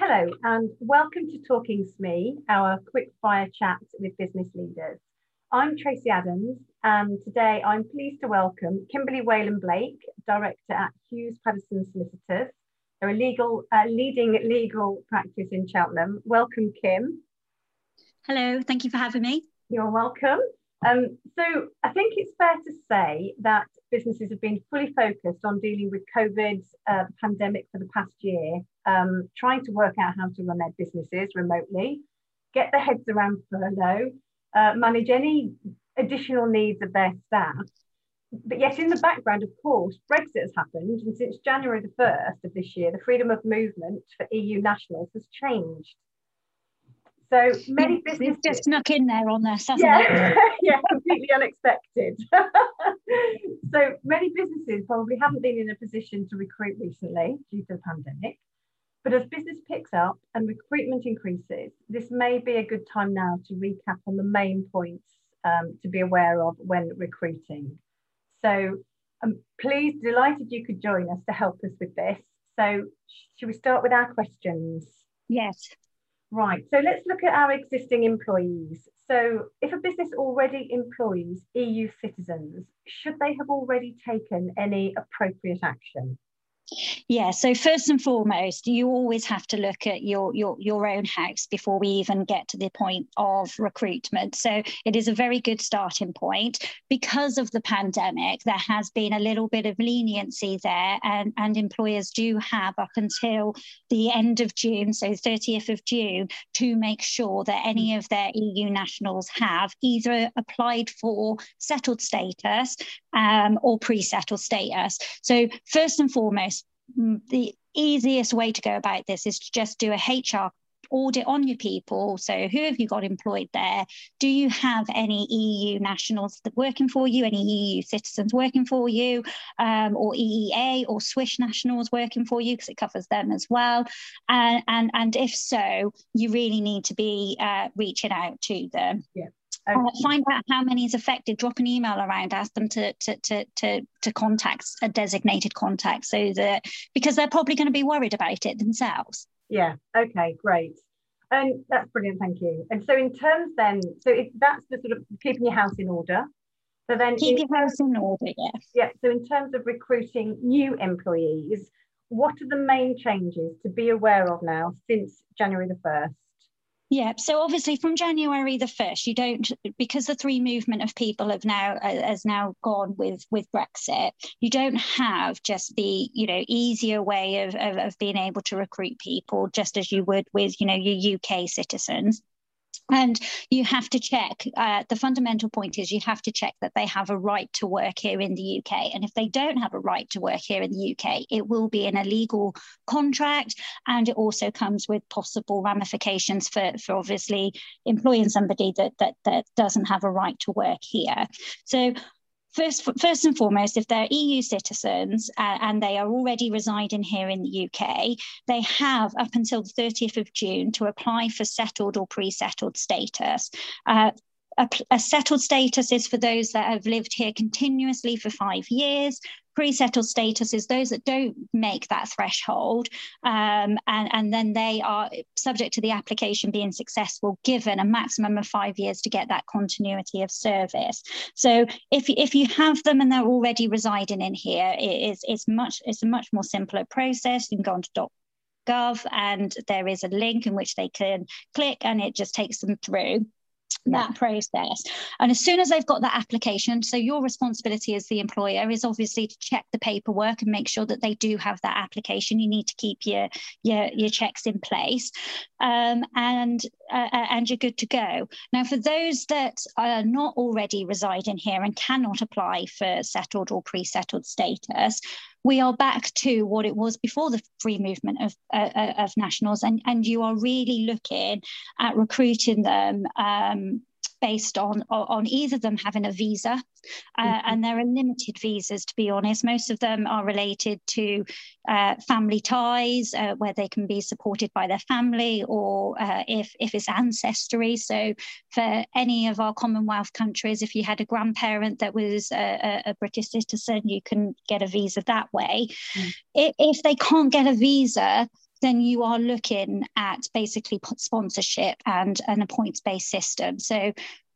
Hello, and welcome to Talking SME, our quick fire chat with business leaders. I'm Tracy Adams, and today I'm pleased to welcome Kimberly Whalen Blake, Director at Hughes Paddison Solicitors. They're a legal, uh, leading legal practice in Cheltenham. Welcome, Kim. Hello, thank you for having me. You're welcome. Um, so I think it's fair to say that businesses have been fully focused on dealing with COVID uh, pandemic for the past year, um, trying to work out how to run their businesses remotely, get their heads around furlough, uh, manage any additional needs of their staff. But yet, in the background, of course, Brexit has happened, and since January the 1st of this year, the freedom of movement for EU nationals has changed. So many businesses just snuck in there on this, hasn't yeah, yeah, completely unexpected. so many businesses probably haven't been in a position to recruit recently due to the pandemic. But as business picks up and recruitment increases, this may be a good time now to recap on the main points um, to be aware of when recruiting. So I'm pleased, delighted you could join us to help us with this. So should we start with our questions? Yes. Right, so let's look at our existing employees. So if a business already employs EU citizens, should they have already taken any appropriate action? Yeah, so first and foremost, you always have to look at your, your, your own house before we even get to the point of recruitment. So it is a very good starting point. Because of the pandemic, there has been a little bit of leniency there, and, and employers do have up until the end of June, so 30th of June, to make sure that any of their EU nationals have either applied for settled status um, or pre settled status. So, first and foremost, the easiest way to go about this is to just do a HR audit on your people. So, who have you got employed there? Do you have any EU nationals working for you? Any EU citizens working for you, um, or EEA or Swiss nationals working for you because it covers them as well? And and and if so, you really need to be uh, reaching out to them. Yeah. Okay. Find out how many is affected. Drop an email around. Ask them to to to to to contact a designated contact, so that because they're probably going to be worried about it themselves. Yeah. Okay. Great. And that's brilliant. Thank you. And so, in terms then, so if that's the sort of keeping your house in order. So then, keep your house in order. Yes. Yeah. So, in terms of recruiting new employees, what are the main changes to be aware of now since January the first? Yeah, so obviously from January the first, you don't because the three movement of people have now uh, has now gone with with Brexit. You don't have just the you know easier way of, of, of being able to recruit people, just as you would with you know your UK citizens. And you have to check, uh, the fundamental point is you have to check that they have a right to work here in the UK. And if they don't have a right to work here in the UK, it will be an illegal contract. And it also comes with possible ramifications for, for obviously employing somebody that, that, that doesn't have a right to work here. So First, first and foremost, if they're EU citizens uh, and they are already residing here in the UK, they have up until the 30th of June to apply for settled or pre settled status. Uh, a, a, settled status is for those that have lived here continuously for five years. Pre-settled status is those that don't make that threshold, um, and, and then they are subject to the application being successful, given a maximum of five years to get that continuity of service. So if, if you have them and they're already residing in here, it is it's much it's a much more simpler process. You can go on to gov and there is a link in which they can click and it just takes them through that process. And as soon as they've got that application, so your responsibility as the employer is obviously to check the paperwork and make sure that they do have that application. You need to keep your your, your checks in place, um, and uh, uh and you're good to go. Now, for those that are not already residing here and cannot apply for settled or pre-settled status, we are back to what it was before the free movement of, uh, uh, of nationals, and, and you are really looking at recruiting them um, based on on either them having a visa, uh, mm-hmm. and there are limited visas. To be honest, most of them are related to uh, family ties, uh, where they can be supported by their family, or uh, if if it's ancestry. So, for any of our Commonwealth countries, if you had a grandparent that was a, a British citizen, you can get a visa that way. Mm. If, if they can't get a visa, then you are looking at basically sponsorship and, and a points based system. So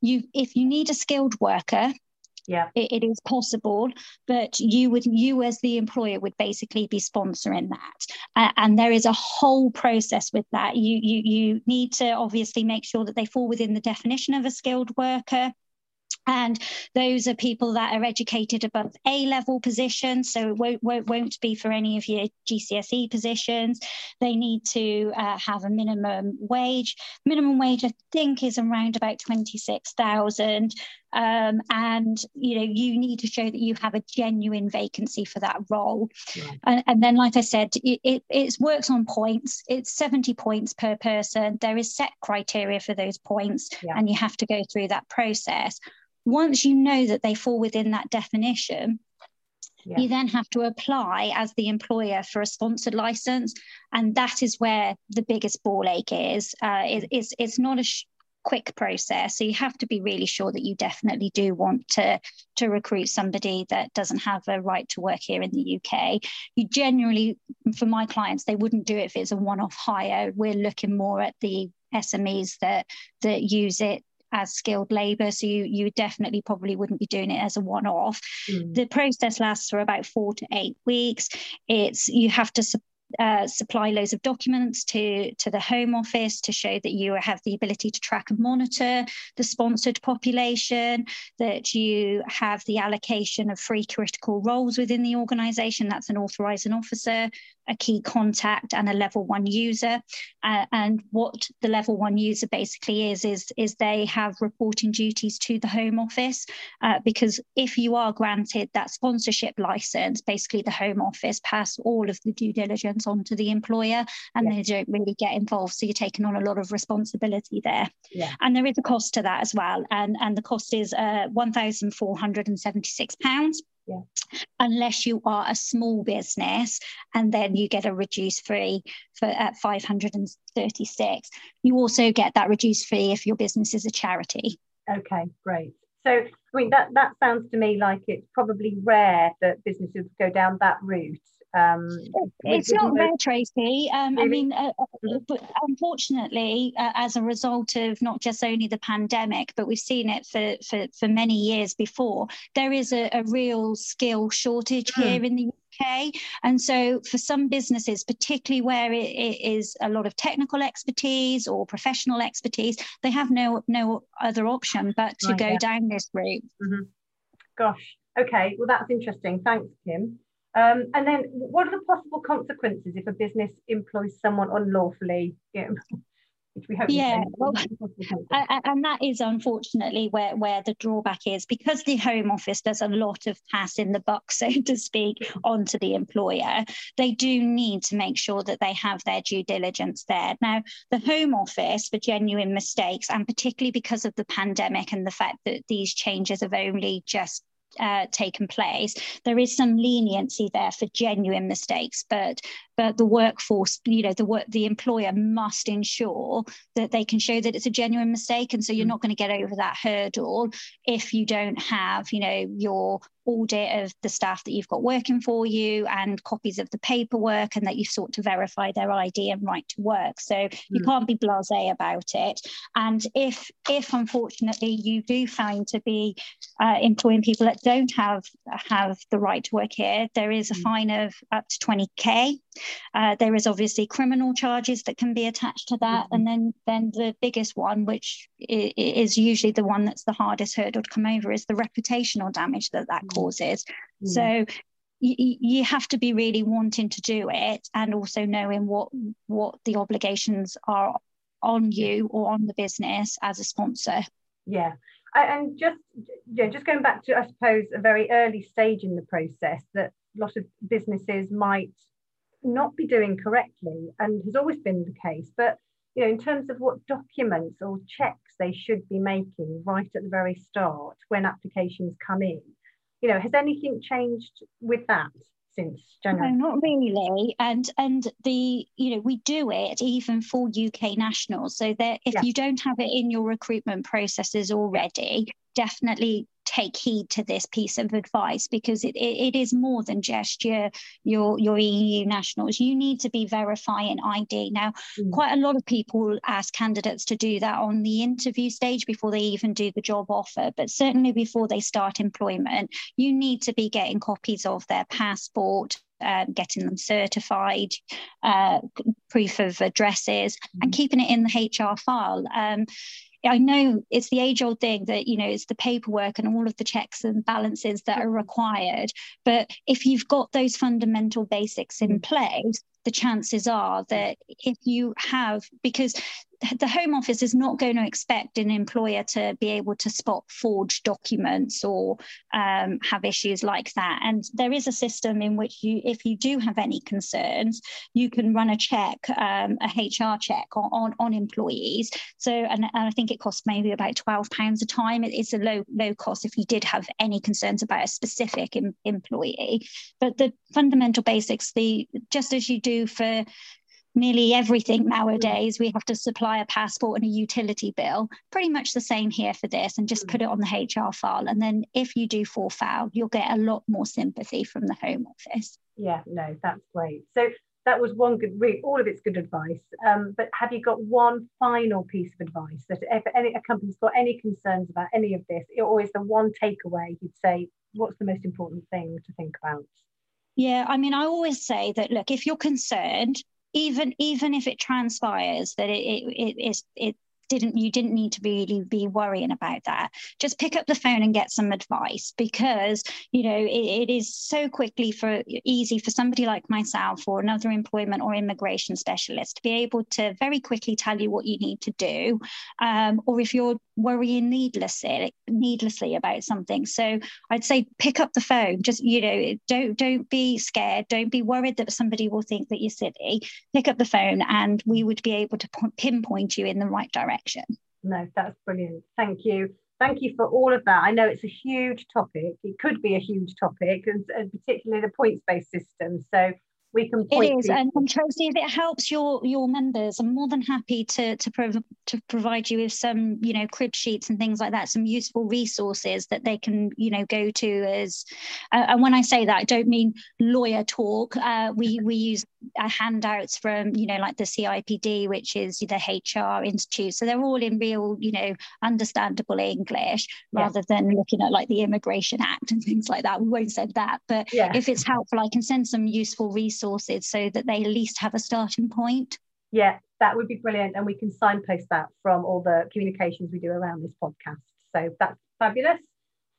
you if you need a skilled worker yeah. it, it is possible but you would you as the employer would basically be sponsoring that. Uh, and there is a whole process with that. You you you need to obviously make sure that they fall within the definition of a skilled worker and those are people that are educated above A level positions, so it won't, won't, won't be for any of your GCSE positions. They need to uh, have a minimum wage. Minimum wage, I think, is around about 26,000. Um, and you know you need to show that you have a genuine vacancy for that role and, and, then like i said it, it, it, works on points it's 70 points per person there is set criteria for those points yeah. and you have to go through that process once you know that they fall within that definition, yeah. you then have to apply as the employer for a sponsored license. And that is where the biggest ball ache is. Uh, it, it's, it's not a sh- quick process. So you have to be really sure that you definitely do want to, to recruit somebody that doesn't have a right to work here in the UK. You generally, for my clients, they wouldn't do it if it's a one-off hire. We're looking more at the SMEs that that use it as skilled labor. So you you definitely probably wouldn't be doing it as a one-off. Mm. The process lasts for about four to eight weeks. It's you have to uh, supply loads of documents to, to the Home Office to show that you have the ability to track and monitor the sponsored population, that you have the allocation of free critical roles within the organisation. That's an authorising officer, a key contact, and a level one user. Uh, and what the level one user basically is, is, is they have reporting duties to the Home Office. Uh, because if you are granted that sponsorship licence, basically the Home Office pass all of the due diligence onto the employer and yeah. they don't really get involved. So you're taking on a lot of responsibility there. Yeah. And there is a cost to that as well. And, and the cost is uh, £1,476. Yeah. Unless you are a small business, and then you get a reduced fee for at 536. You also get that reduced fee if your business is a charity. Okay, great. So, I mean, that, that sounds to me like it's probably rare that businesses go down that route. Um, it's not rare, Tracy. Um. I mean, uh, uh, mm-hmm. but unfortunately, uh, as a result of not just only the pandemic, but we've seen it for, for, for many years before, there is a, a real skill shortage mm. here in the UK. And so, for some businesses, particularly where it, it is a lot of technical expertise or professional expertise, they have no no other option but to right, go yeah. down this route. Mm-hmm. Gosh, okay, well that's interesting. Thanks, Kim. Um, and then, what are the possible consequences if a business employs someone unlawfully? Yeah. Which we hope yeah, well, and that is unfortunately where, where the drawback is because the Home Office does a lot of passing the buck, so to speak, onto the employer. They do need to make sure that they have their due diligence there. Now, the Home Office, for genuine mistakes, and particularly because of the pandemic and the fact that these changes have only just uh, taken place, there is some leniency there for genuine mistakes. But but the workforce, you know, the work the employer must ensure that they can show that it's a genuine mistake, and so you're mm. not going to get over that hurdle if you don't have, you know, your audit of the staff that you've got working for you and copies of the paperwork and that you've sought to verify their ID and right to work. So mm. you can't be blasé about it. And if if unfortunately you do find to be uh, employing people that don't have have the right to work here, there is a mm. fine of up to 20k. Uh, there is obviously criminal charges that can be attached to that, mm-hmm. and then then the biggest one, which is usually the one that's the hardest hurdle to come over, is the reputational damage that that mm-hmm. causes. So you, you have to be really wanting to do it, and also knowing what what the obligations are on you or on the business as a sponsor. Yeah, and just yeah, just going back to I suppose a very early stage in the process that a lot of businesses might not be doing correctly and has always been the case. But you know, in terms of what documents or checks they should be making right at the very start when applications come in, you know, has anything changed with that? since January? No, not really. And and the you know we do it even for UK nationals. So that if yeah. you don't have it in your recruitment processes already, definitely take heed to this piece of advice because it, it, it is more than just your, your, your EU nationals. You need to be verifying ID. Now, mm. quite a lot of people ask candidates to do that on the interview stage before they even do the job offer, but certainly before they start employment, you need to be getting copies of their passport, um, getting them certified, uh, proof of addresses, mm-hmm. and keeping it in the HR file. Um, I know it's the age old thing that, you know, it's the paperwork and all of the checks and balances that are required. But if you've got those fundamental basics in mm. place, the chances are that if you have, because the Home Office is not going to expect an employer to be able to spot forged documents or um, have issues like that. And there is a system in which you, if you do have any concerns, you can run a check, um, a HR check on, on, on employees. So, and, and, I think it costs maybe about twelve pounds a time. It is a low low cost if you did have any concerns about a specific em- employee. But the fundamental basics, the just as you do for nearly everything nowadays we have to supply a passport and a utility bill. Pretty much the same here for this and just put it on the hr file. And then if you do fall foul you'll get a lot more sympathy from the home office. Yeah no that's great. So that was one good read all of it's good advice. Um, but have you got one final piece of advice that if any a company's got any concerns about any of this it always the one takeaway you'd say what's the most important thing to think about? Yeah, I mean, I always say that look, if you're concerned, even even if it transpires that it, it, it it didn't you didn't need to really be worrying about that. Just pick up the phone and get some advice because you know it, it is so quickly for easy for somebody like myself or another employment or immigration specialist to be able to very quickly tell you what you need to do. Um, or if you're worrying needlessly needlessly about something so i'd say pick up the phone just you know don't don't be scared don't be worried that somebody will think that you're silly pick up the phone and we would be able to pinpoint you in the right direction. No, that's brilliant. Thank you. Thank you for all of that. I know it's a huge topic. It could be a huge topic, and, and particularly the points-based system. So we it is and, and Tracy if it helps your your members I'm more than happy to to, prov- to provide you with some you know crib sheets and things like that some useful resources that they can you know go to as uh, and when I say that I don't mean lawyer talk uh, we we use handouts from you know like the CIPD which is the HR institute so they're all in real you know understandable English rather yeah. than looking at like the Immigration Act and things like that we won't send that but yeah. if it's helpful I can send some useful resources resources so that they at least have a starting point? Yeah, that would be brilliant. And we can signpost that from all the communications we do around this podcast. So that's fabulous.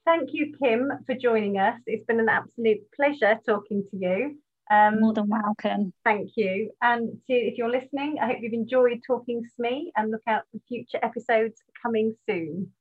Thank you, Kim, for joining us. It's been an absolute pleasure talking to you. Um, More than welcome. Thank you. And to, if you're listening, I hope you've enjoyed talking to me and look out for future episodes coming soon.